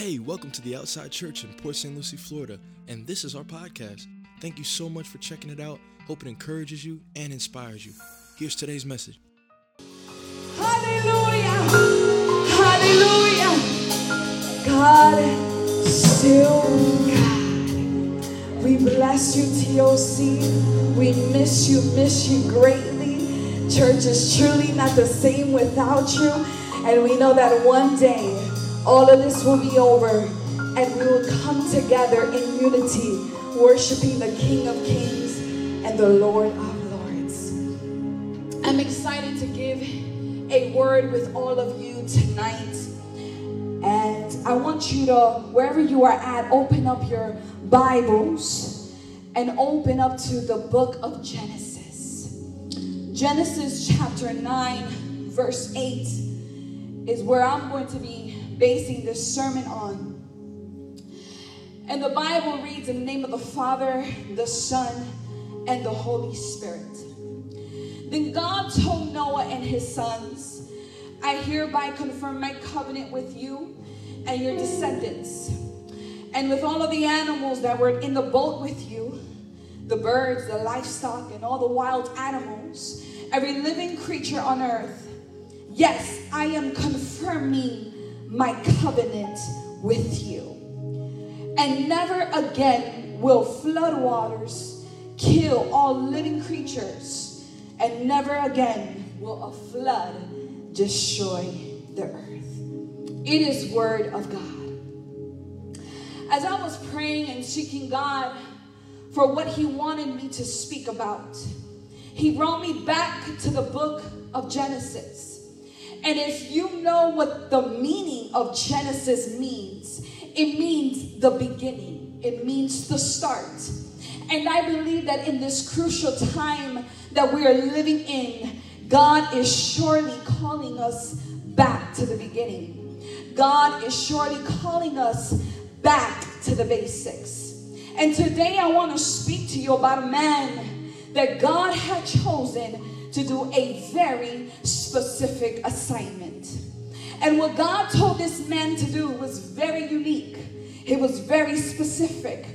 Hey, welcome to the Outside Church in Port St. Lucie, Florida, and this is our podcast. Thank you so much for checking it out. Hope it encourages you and inspires you. Here's today's message. Hallelujah. Hallelujah. God, still God. We bless you, TOC. We miss you, miss you greatly. Church is truly not the same without you. And we know that one day all of this will be over and we will come together in unity, worshiping the King of Kings and the Lord of Lords. I'm excited to give a word with all of you tonight. And I want you to, wherever you are at, open up your Bibles and open up to the book of Genesis. Genesis chapter 9, verse 8 is where I'm going to be basing this sermon on. And the Bible reads in the name of the Father, the Son, and the Holy Spirit. Then God told Noah and his sons, I hereby confirm my covenant with you and your descendants, and with all of the animals that were in the boat with you the birds, the livestock, and all the wild animals, every living creature on earth. Yes, I am confirming my covenant with you. And never again will floodwaters kill all living creatures, and never again will a flood destroy the earth. It is word of God. As I was praying and seeking God for what he wanted me to speak about, he brought me back to the book of Genesis. And if you know what the meaning of Genesis means, it means the beginning, it means the start. And I believe that in this crucial time that we are living in, God is surely calling us back to the beginning. God is surely calling us back to the basics. And today I want to speak to you about a man that God had chosen to do a very specific assignment. And what God told this man to do was very unique, it was very specific.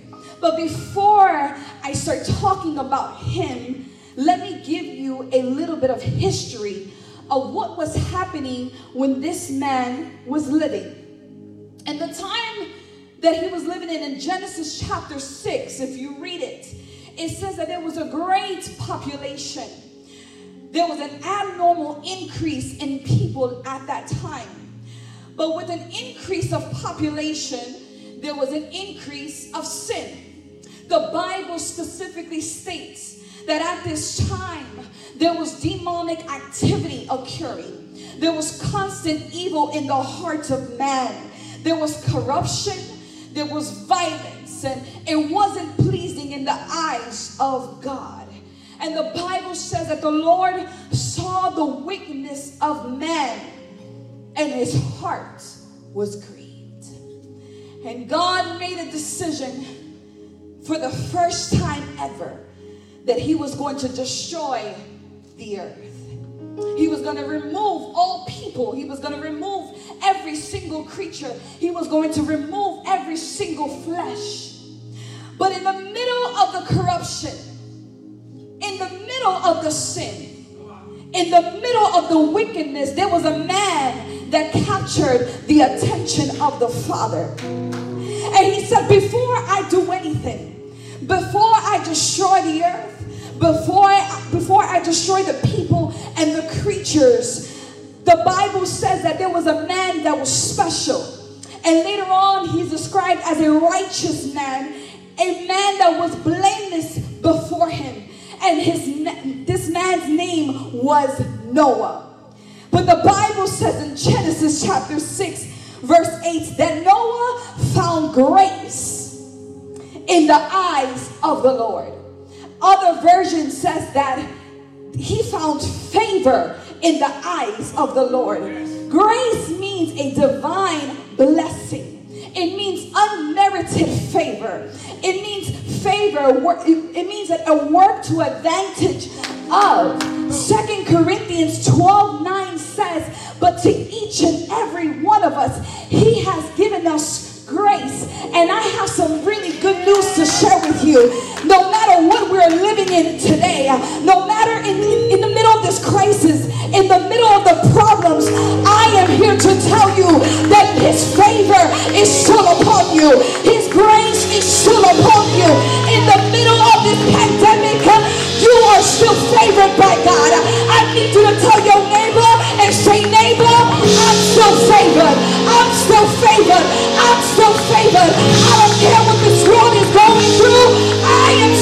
But before I start talking about him, let me give you a little bit of history of what was happening when this man was living. And the time that he was living in, in Genesis chapter 6, if you read it, it says that there was a great population there was an abnormal increase in people at that time. But with an increase of population, there was an increase of sin. The Bible specifically states that at this time, there was demonic activity occurring. There was constant evil in the heart of man. There was corruption. There was violence. And it wasn't pleasing in the eyes of God. And the Bible says that the Lord saw the wickedness of man and his heart was grieved. And God made a decision for the first time ever that he was going to destroy the earth. He was going to remove all people. He was going to remove every single creature. He was going to remove every single flesh. But in the middle of the corruption, middle of the sin, in the middle of the wickedness, there was a man that captured the attention of the Father. And he said, Before I do anything, before I destroy the earth, before I, before I destroy the people and the creatures, the Bible says that there was a man that was special. And later on, he's described as a righteous man, a man that was blameless before him and his this man's name was Noah. But the Bible says in Genesis chapter 6, verse 8, that Noah found grace in the eyes of the Lord. Other version says that he found favor in the eyes of the Lord. Grace means a divine blessing. It means unmerited favor. It means favor. It means that a work to advantage of. Second Corinthians 12 9 says, But to each and every one of us, He has given us grace. And I have some really good news to share with you. No matter what we're living in today, no matter in, in, in the this crisis, in the middle of the problems, I am here to tell you that His favor is still upon you. His grace is still upon you. In the middle of this pandemic, you are still favored by God. I need you to tell your neighbor and say, neighbor, I'm still favored. I'm still favored. I'm still favored. I don't care what this world is going through. I am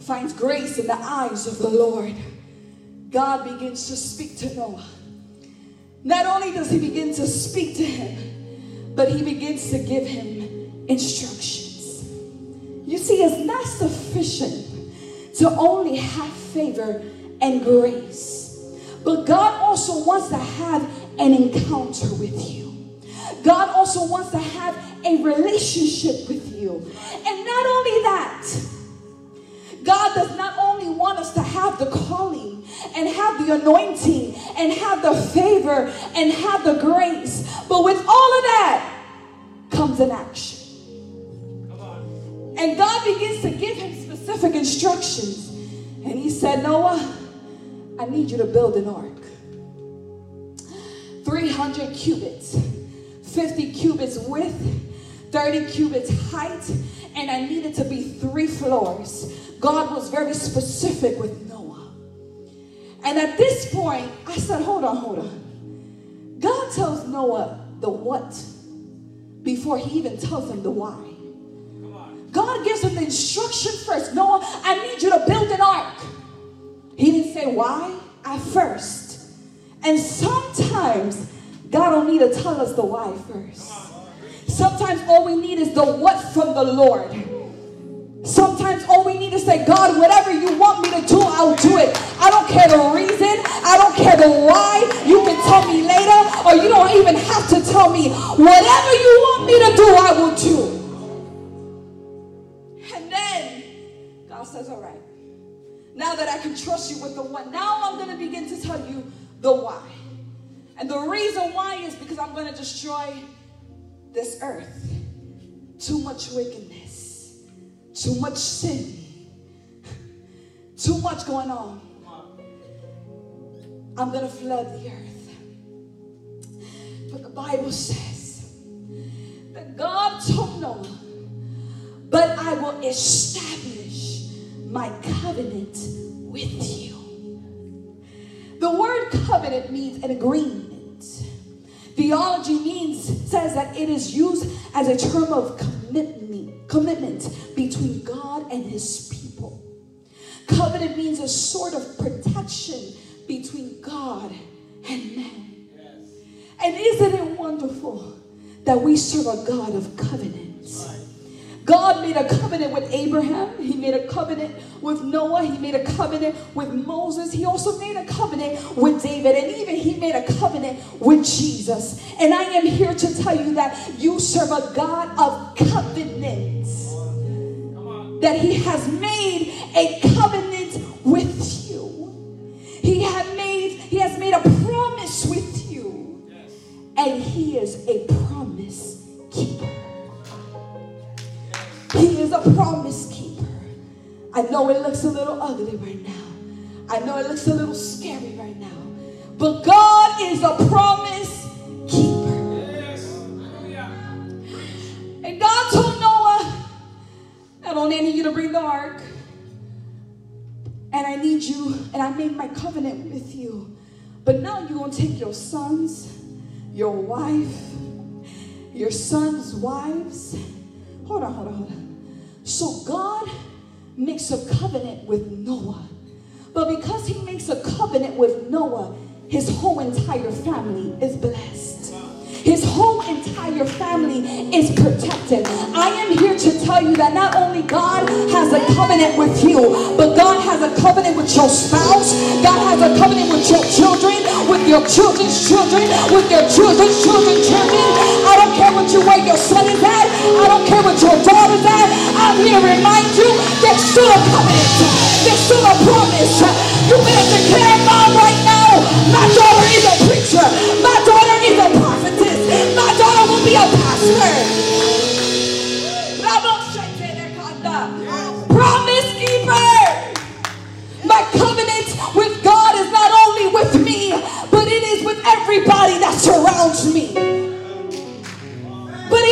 Finds grace in the eyes of the Lord, God begins to speak to Noah. Not only does he begin to speak to him, but he begins to give him instructions. You see, it's not sufficient to only have favor and grace, but God also wants to have an encounter with you. God also wants to have a relationship with you. And not only that, God does not only want us to have the calling and have the anointing and have the favor and have the grace, but with all of that comes an action. And God begins to give him specific instructions. And he said, Noah, I need you to build an ark. 300 cubits, 50 cubits width, 30 cubits height, and I needed to be three floors. God was very specific with Noah. And at this point, I said, hold on, hold on. God tells Noah the what before he even tells him the why. God gives him the instruction first. Noah, I need you to build an ark. He didn't say why at first. And sometimes God don't need to tell us the why first. Sometimes all we need is the what from the Lord. Sometimes all we need to say, God, whatever you want me to do, I'll do it. I don't care the reason. I don't care the why. You can tell me later, or you don't even have to tell me. Whatever you want me to do, I will do. And then God says, All right, now that I can trust you with the what, now I'm going to begin to tell you the why. And the reason why is because I'm going to destroy this earth. Too much wickedness, too much sin, too much going on. I'm going to flood the earth. But the Bible says that God told Noah, but I will establish my covenant with you. The word covenant means an agreement. Theology means says that it is used as a term of commitment, commitment between God and his people. Covenant means a sort of protection between God and man. And isn't it wonderful that we serve a God of covenants? God made a covenant with Abraham. He made a covenant with Noah. He made a covenant with Moses. He also made a covenant with David. And even he made a covenant with Jesus. And I am here to tell you that you serve a God of covenants. That he has made a covenant with you. He had made, he has made a promise with you. And he is a promise keeper. He is a promise keeper. I know it looks a little ugly right now. I know it looks a little scary right now. But God is a promise keeper. And God told Noah, I don't need you to bring the ark. And I need you, and I made my covenant with you. But now you're going to take your sons, your wife, your sons' wives. Hold on, hold on, hold on. So God makes a covenant with Noah. But because he makes a covenant with Noah, his whole entire family is blessed. His whole entire family is protected. I am here to tell you that not only God has a covenant with you, but God has a covenant with your spouse. God has a covenant with your children, with your children's children, with your children's children's children. I don't care what you where your son is at. I don't care what your daughter's at. I'm here to remind you there's still a covenant. There's still a promise. You better declare mom right now. My daughter is a preacher. My daughter is a prophetess. My daughter will be a pastor. Promise keeper. My covenant with God is not only with me, but it is with everybody that surrounds me.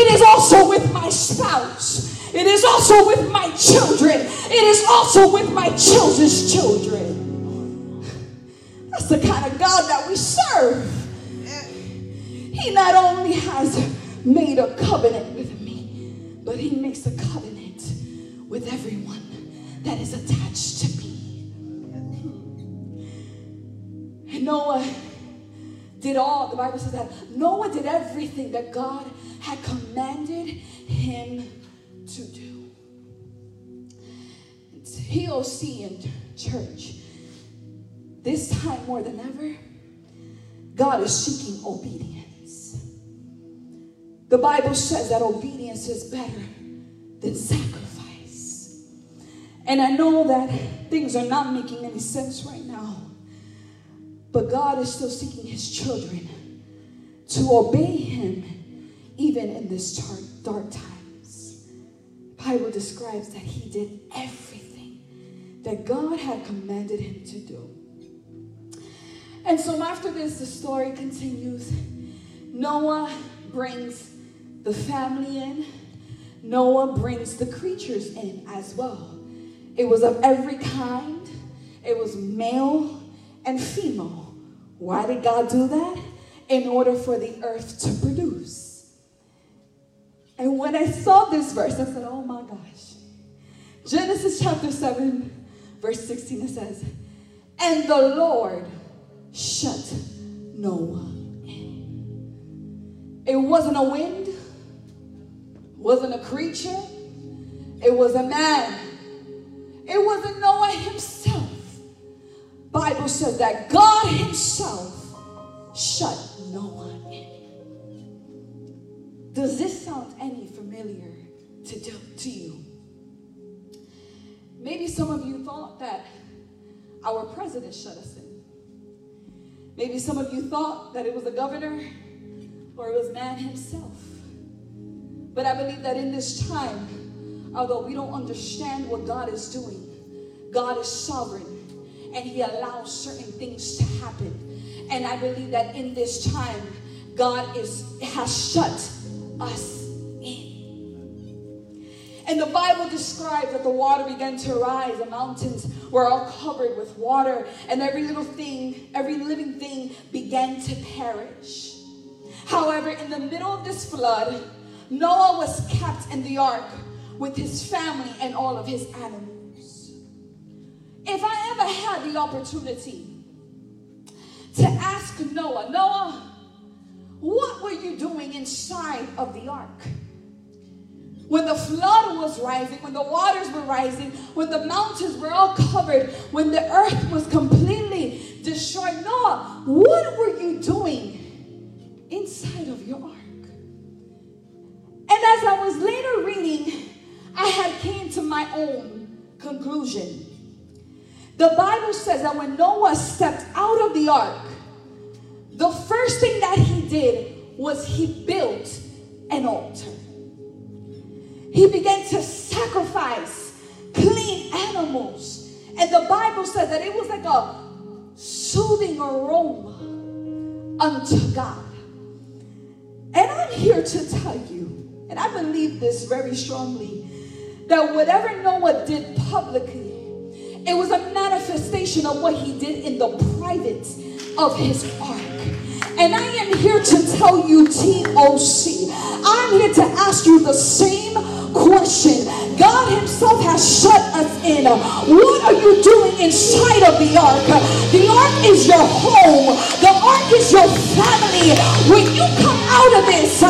It is also with my spouse. It is also with my children. It is also with my children's children. That's the kind of God that we serve. He not only has made a covenant with me, but he makes a covenant with everyone that is attached to me. And Noah did all, the Bible says that Noah did everything that God had commanded him to do. It's TOC in church. This time more than ever, God is seeking obedience. The Bible says that obedience is better than sacrifice. And I know that things are not making any sense right now, but God is still seeking his children to obey him even in this dark, dark times. The Bible describes that he did everything that God had commanded him to do. And so after this, the story continues. Noah brings the family in. Noah brings the creatures in as well. It was of every kind. It was male and female. Why did God do that? In order for the earth to produce. And when I saw this verse, I said, oh my gosh. Genesis chapter 7, verse 16, it says, And the Lord shut Noah in. It wasn't a wind, wasn't a creature, it was a man. It wasn't Noah himself. Bible says that God himself shut Noah in. Does this sound any familiar to, to you? Maybe some of you thought that our president shut us in. Maybe some of you thought that it was the governor or it was man himself. But I believe that in this time, although we don't understand what God is doing, God is sovereign and He allows certain things to happen. And I believe that in this time, God is has shut us in. And the Bible describes that the water began to rise, the mountains were all covered with water, and every little thing, every living thing began to perish. However, in the middle of this flood, Noah was kept in the ark with his family and all of his animals. If I ever had the opportunity to ask Noah, Noah, what were you doing inside of the ark? When the flood was rising, when the waters were rising, when the mountains were all covered, when the earth was completely destroyed, Noah, what were you doing inside of your ark? And as I was later reading, I had came to my own conclusion. The Bible says that when Noah stepped out of the ark, the first thing that he did was he built an altar. He began to sacrifice clean animals. And the Bible says that it was like a soothing aroma unto God. And I'm here to tell you, and I believe this very strongly, that whatever Noah did publicly, it was a manifestation of what he did in the private of his ark. And I am here to tell you, TOC, I'm here to ask you the same question. God Himself has shut us in. What are you doing inside of the ark? The ark is your home, the ark is your family. When you come out of this,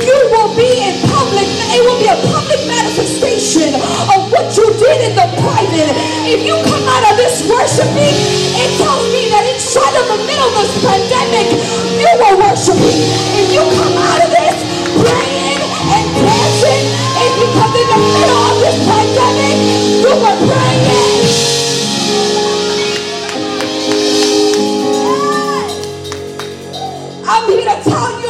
you will be in public, it will be a public manifestation of what you did in the private. If you come out of this worshiping, it tells me that inside of the middle of this pandemic, you were worshiping. If you come out of this praying and dancing, because in the middle of this pandemic, you were praying. I'm here to tell you,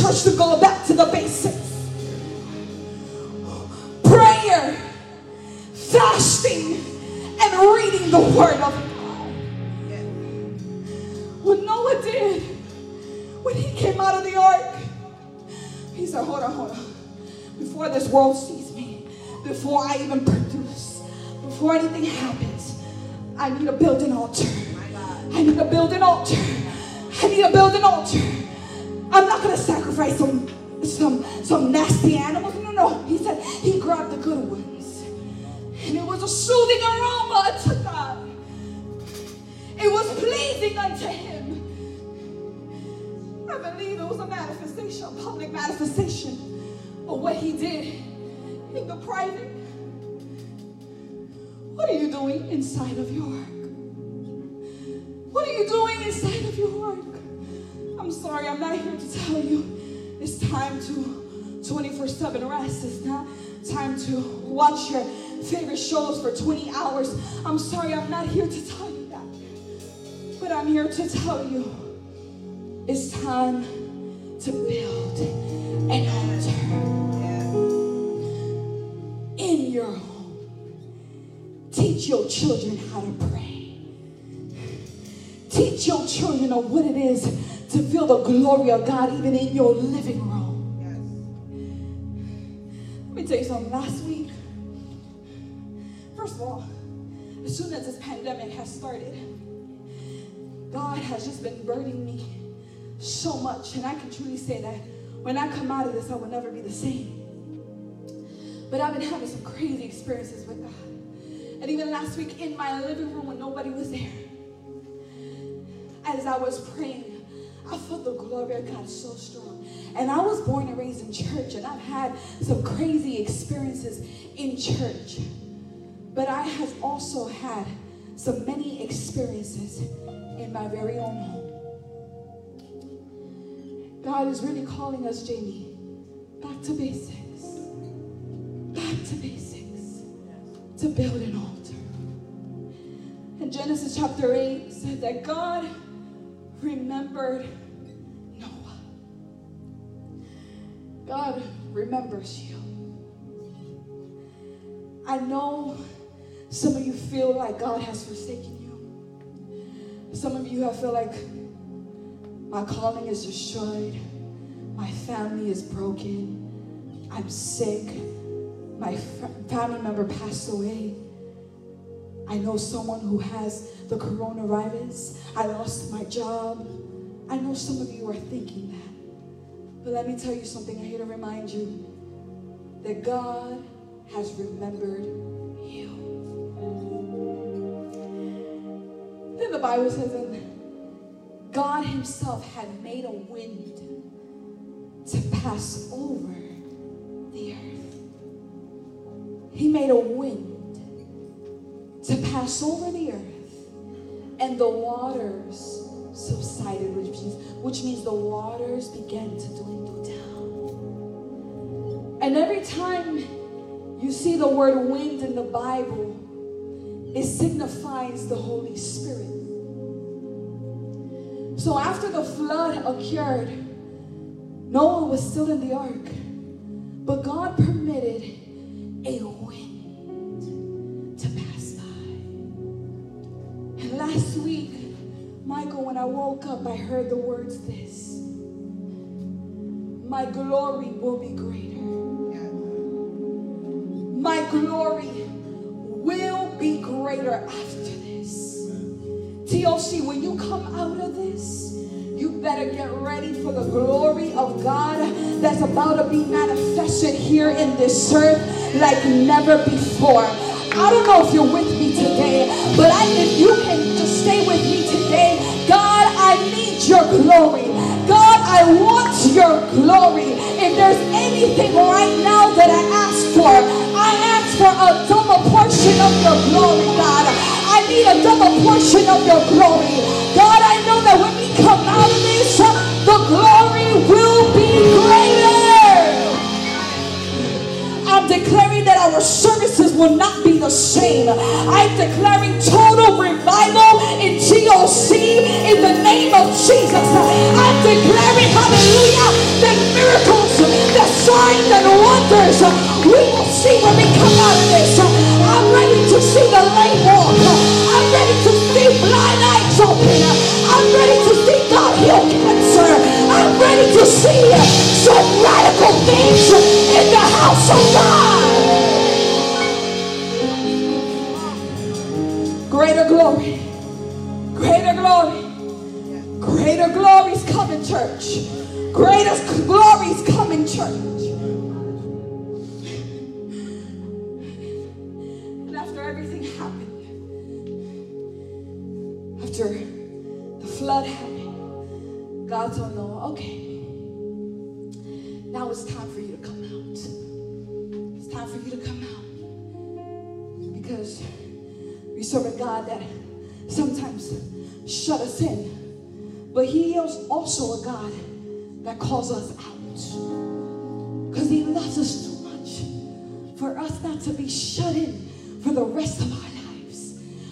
church to go back to the basics. Prayer, fasting, and reading the word of God. What Noah did when he came out of the ark, he said, Hold on, hold on. Before this world sees me, before I even produce, before anything happens, I need to build an altar. Some some nasty animals. No, no. He said he grabbed the good ones. And it was a soothing aroma to God. It was pleasing unto him. I believe it was a manifestation, a public manifestation of what he did in the private. What are you doing inside of your? What are you doing inside of your ark? I'm sorry, I'm not here to tell you it's time to 24 7 rest. It's not time to watch your favorite shows for 20 hours. I'm sorry, I'm not here to tell you that. But I'm here to tell you it's time to build an altar in your home. Teach your children how to pray. Teach your children of what it is to feel the glory of God even in your living room. Let me tell you something. Last week, first of all, as soon as this pandemic has started, God has just been burdening me so much. And I can truly say that when I come out of this, I will never be the same. But I've been having some crazy experiences with God. And even last week in my living room when nobody was there, as I was praying, I felt the glory of God so strong. And I was born and raised in church, and I've had some crazy experiences in church. But I have also had some many experiences in my very own home. God is really calling us, Jamie, back to basics. Back to basics. To build an altar. And Genesis chapter 8 said that God remembered Noah. God remembers you. I know some of you feel like God has forsaken you. Some of you have feel like my calling is destroyed. My family is broken. I'm sick. My family member passed away. I know someone who has the coronavirus. I lost my job. I know some of you are thinking that. But let me tell you something. I'm here to remind you that God has remembered you. Then the Bible says that God Himself had made a wind to pass over the earth. He made a wind to pass over the earth, and the waters subsided, which means, which means the waters began to dwindle down. And every time you see the word wind in the Bible, it signifies the Holy Spirit. So after the flood occurred, Noah was still in the ark, but God permitted a wind when I woke up, I heard the words this My glory will be greater. My glory will be greater after this. TOC, when you come out of this, you better get ready for the glory of God that's about to be manifested here in this earth like never before. I don't know if you're with me today, but I, if you can just stay with me today, I need your glory. God, I want your glory. If there's anything right now that I ask for, I ask for a double portion of your glory, God. I need a double portion of your glory. God, I know that when we come out of this, the glory will be greater. I'm declaring that our services will not be the same. I'm declaring total revival in TOC in the name of Jesus. I'm declaring, hallelujah, that miracles, the signs and wonders we will see when we come out of this. I'm ready to see the lame walk. I'm ready to see blind eyes open. I'm ready to see God heal cancer.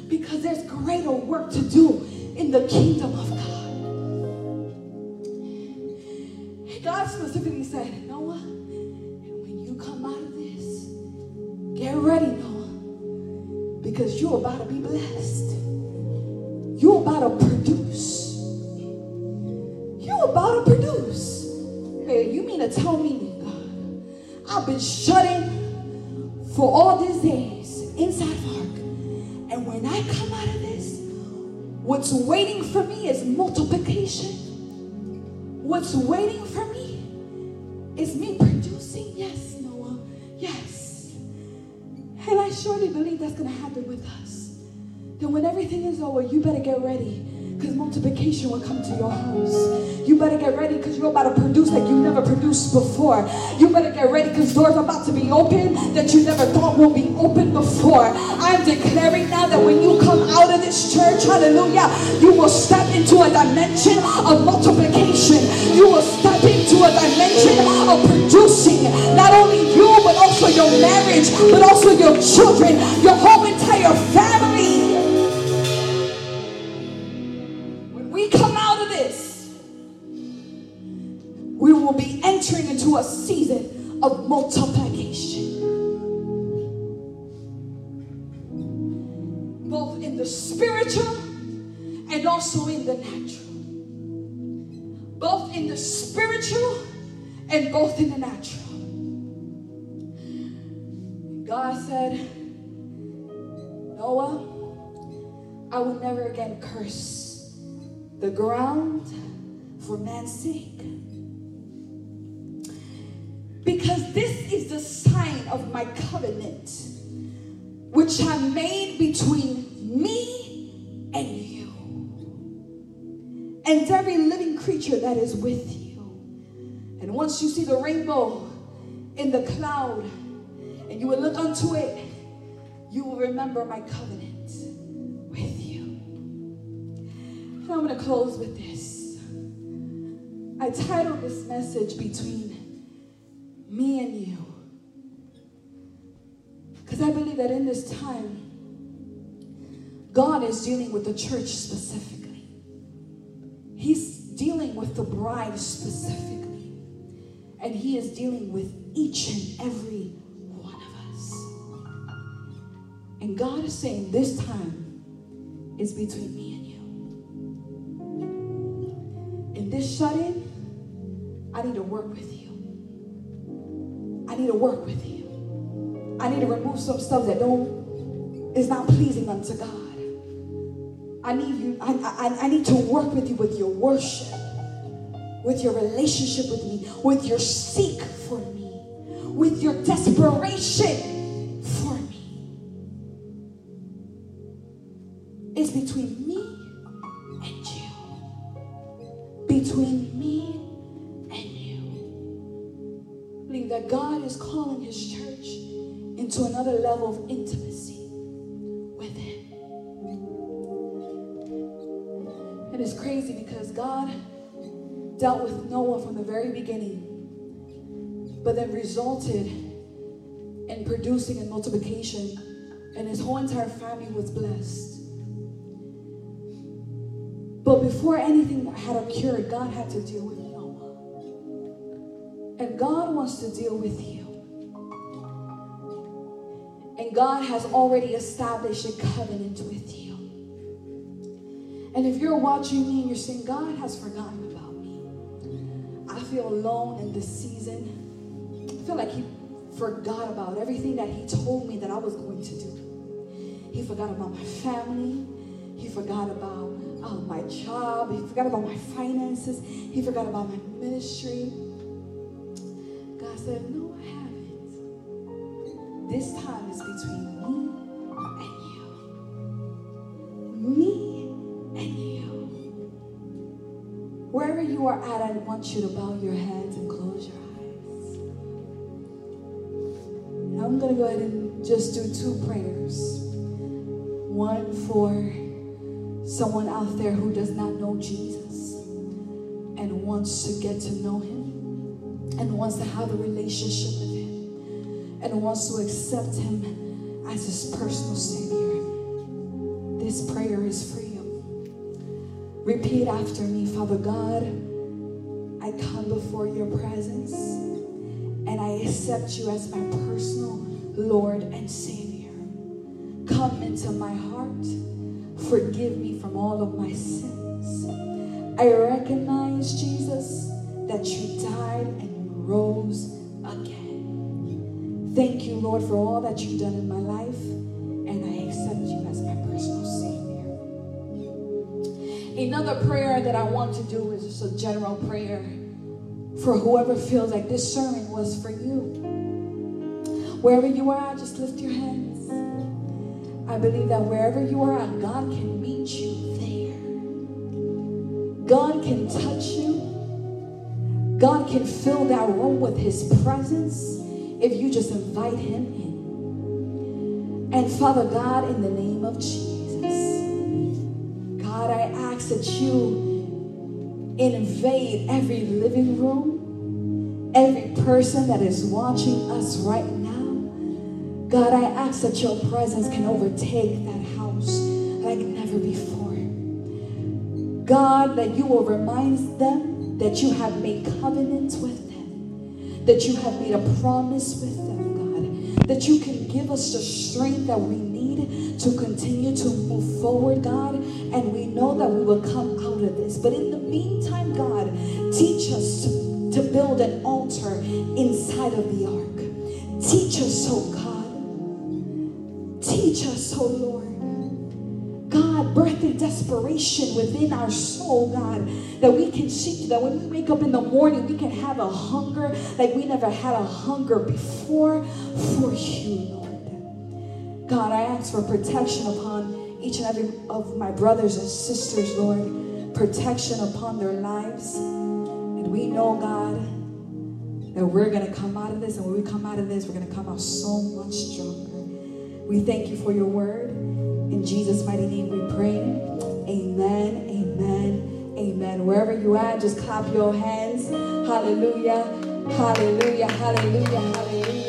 Because there's greater work to do in the kingdom of God. God specifically said, Noah, when you come out of this, get ready, Noah, because you're about to be blessed. You're about to produce. You're about to produce. Hey, you mean to tell me, God, I've been shut multiplication. What's waiting for me is me producing. Yes, Noah. Yes. And I surely believe that's going to happen with us. Then when everything is over, you better get ready because multiplication will come to your house. You better get ready because you're about to produce like you never produced before. You better get ready because doors are about to be open that you never thought will be open before. I'm declaring now that when you come out of this church, hallelujah, you will step into a dimension of multiplication. You will step into a dimension of producing not only you, but also your marriage, but also your children, your whole entire family. A season of multiplication. Both in the spiritual and also in the natural. Both in the spiritual and both in the natural. God said, Noah, I will never again curse the ground for man's sake. Because this is the sign of my covenant, which I made between me and you, and every living creature that is with you. And once you see the rainbow in the cloud, and you will look unto it, you will remember my covenant with you. And I'm going to close with this. I titled this message Between Me and You. Because I believe that in this time, God is dealing with the church specifically. He's dealing with the bride specifically. And he is dealing with each and every one of us. And God is saying, This time is between me and you. In this shut in, I need to work with you. I need to work with you. I need to remove some stuff that don't is not pleasing unto God. I need you, I, I, I need to work with you with your worship, with your relationship with me, with your seek for me, with your desperation dealt with Noah from the very beginning, but then resulted in producing and multiplication, and his whole entire family was blessed. But before anything had occurred, God had to deal with Noah. And God wants to deal with you. And God has already established a covenant with you. And if you're watching me and you're saying, God has forgotten feel alone in this season. I feel like He forgot about everything that He told me that I was going to do. He forgot about my family. He forgot about uh, my job. He forgot about my finances. He forgot about my ministry. God said, No, I haven't. This time is between me are at, I want you to bow your heads and close your eyes. And I'm going to go ahead and just do two prayers. One for someone out there who does not know Jesus and wants to get to know him and wants to have a relationship with him and wants to accept him as his personal savior. This prayer is for you. Repeat after me, Father God. Come before your presence and I accept you as my personal Lord and Savior. Come into my heart. Forgive me from all of my sins. I recognize, Jesus, that you died and rose again. Thank you, Lord, for all that you've done in my life, and I accept you as my personal Savior. Another prayer that I want to do is just a general prayer for whoever feels like this sermon was for you. Wherever you are, just lift your hands. I believe that wherever you are God can meet you there. God can touch you. God can fill that room with His presence if you just invite Him in. And Father God, in the name of Jesus, God, I ask that you invade every living room, every person that is watching us right now. God, I ask that your presence can overtake that house like never before. God, that you will remind them that you have made covenants with them, that you have made a promise with them, God, that you can give us the strength that we need to continue to move forward, God, and we know that we will come out of this. But in the build an altar inside of the ark. Teach us, oh God Teach us, oh Lord. God, birth the desperation within our soul, God, that we can seek you, that when we wake up in the morning, we can have a hunger like we never had a hunger before for you, Lord. God, I ask for protection upon each and every of my brothers and sisters, Lord, protection upon their lives. And we know, God, that we're going to come out of this, and when we come out of this, we're going to come out so much stronger. We thank you for your word. In Jesus' mighty name we pray. Amen, amen, amen. Wherever you are, just clap your hands. Hallelujah, hallelujah, hallelujah, hallelujah.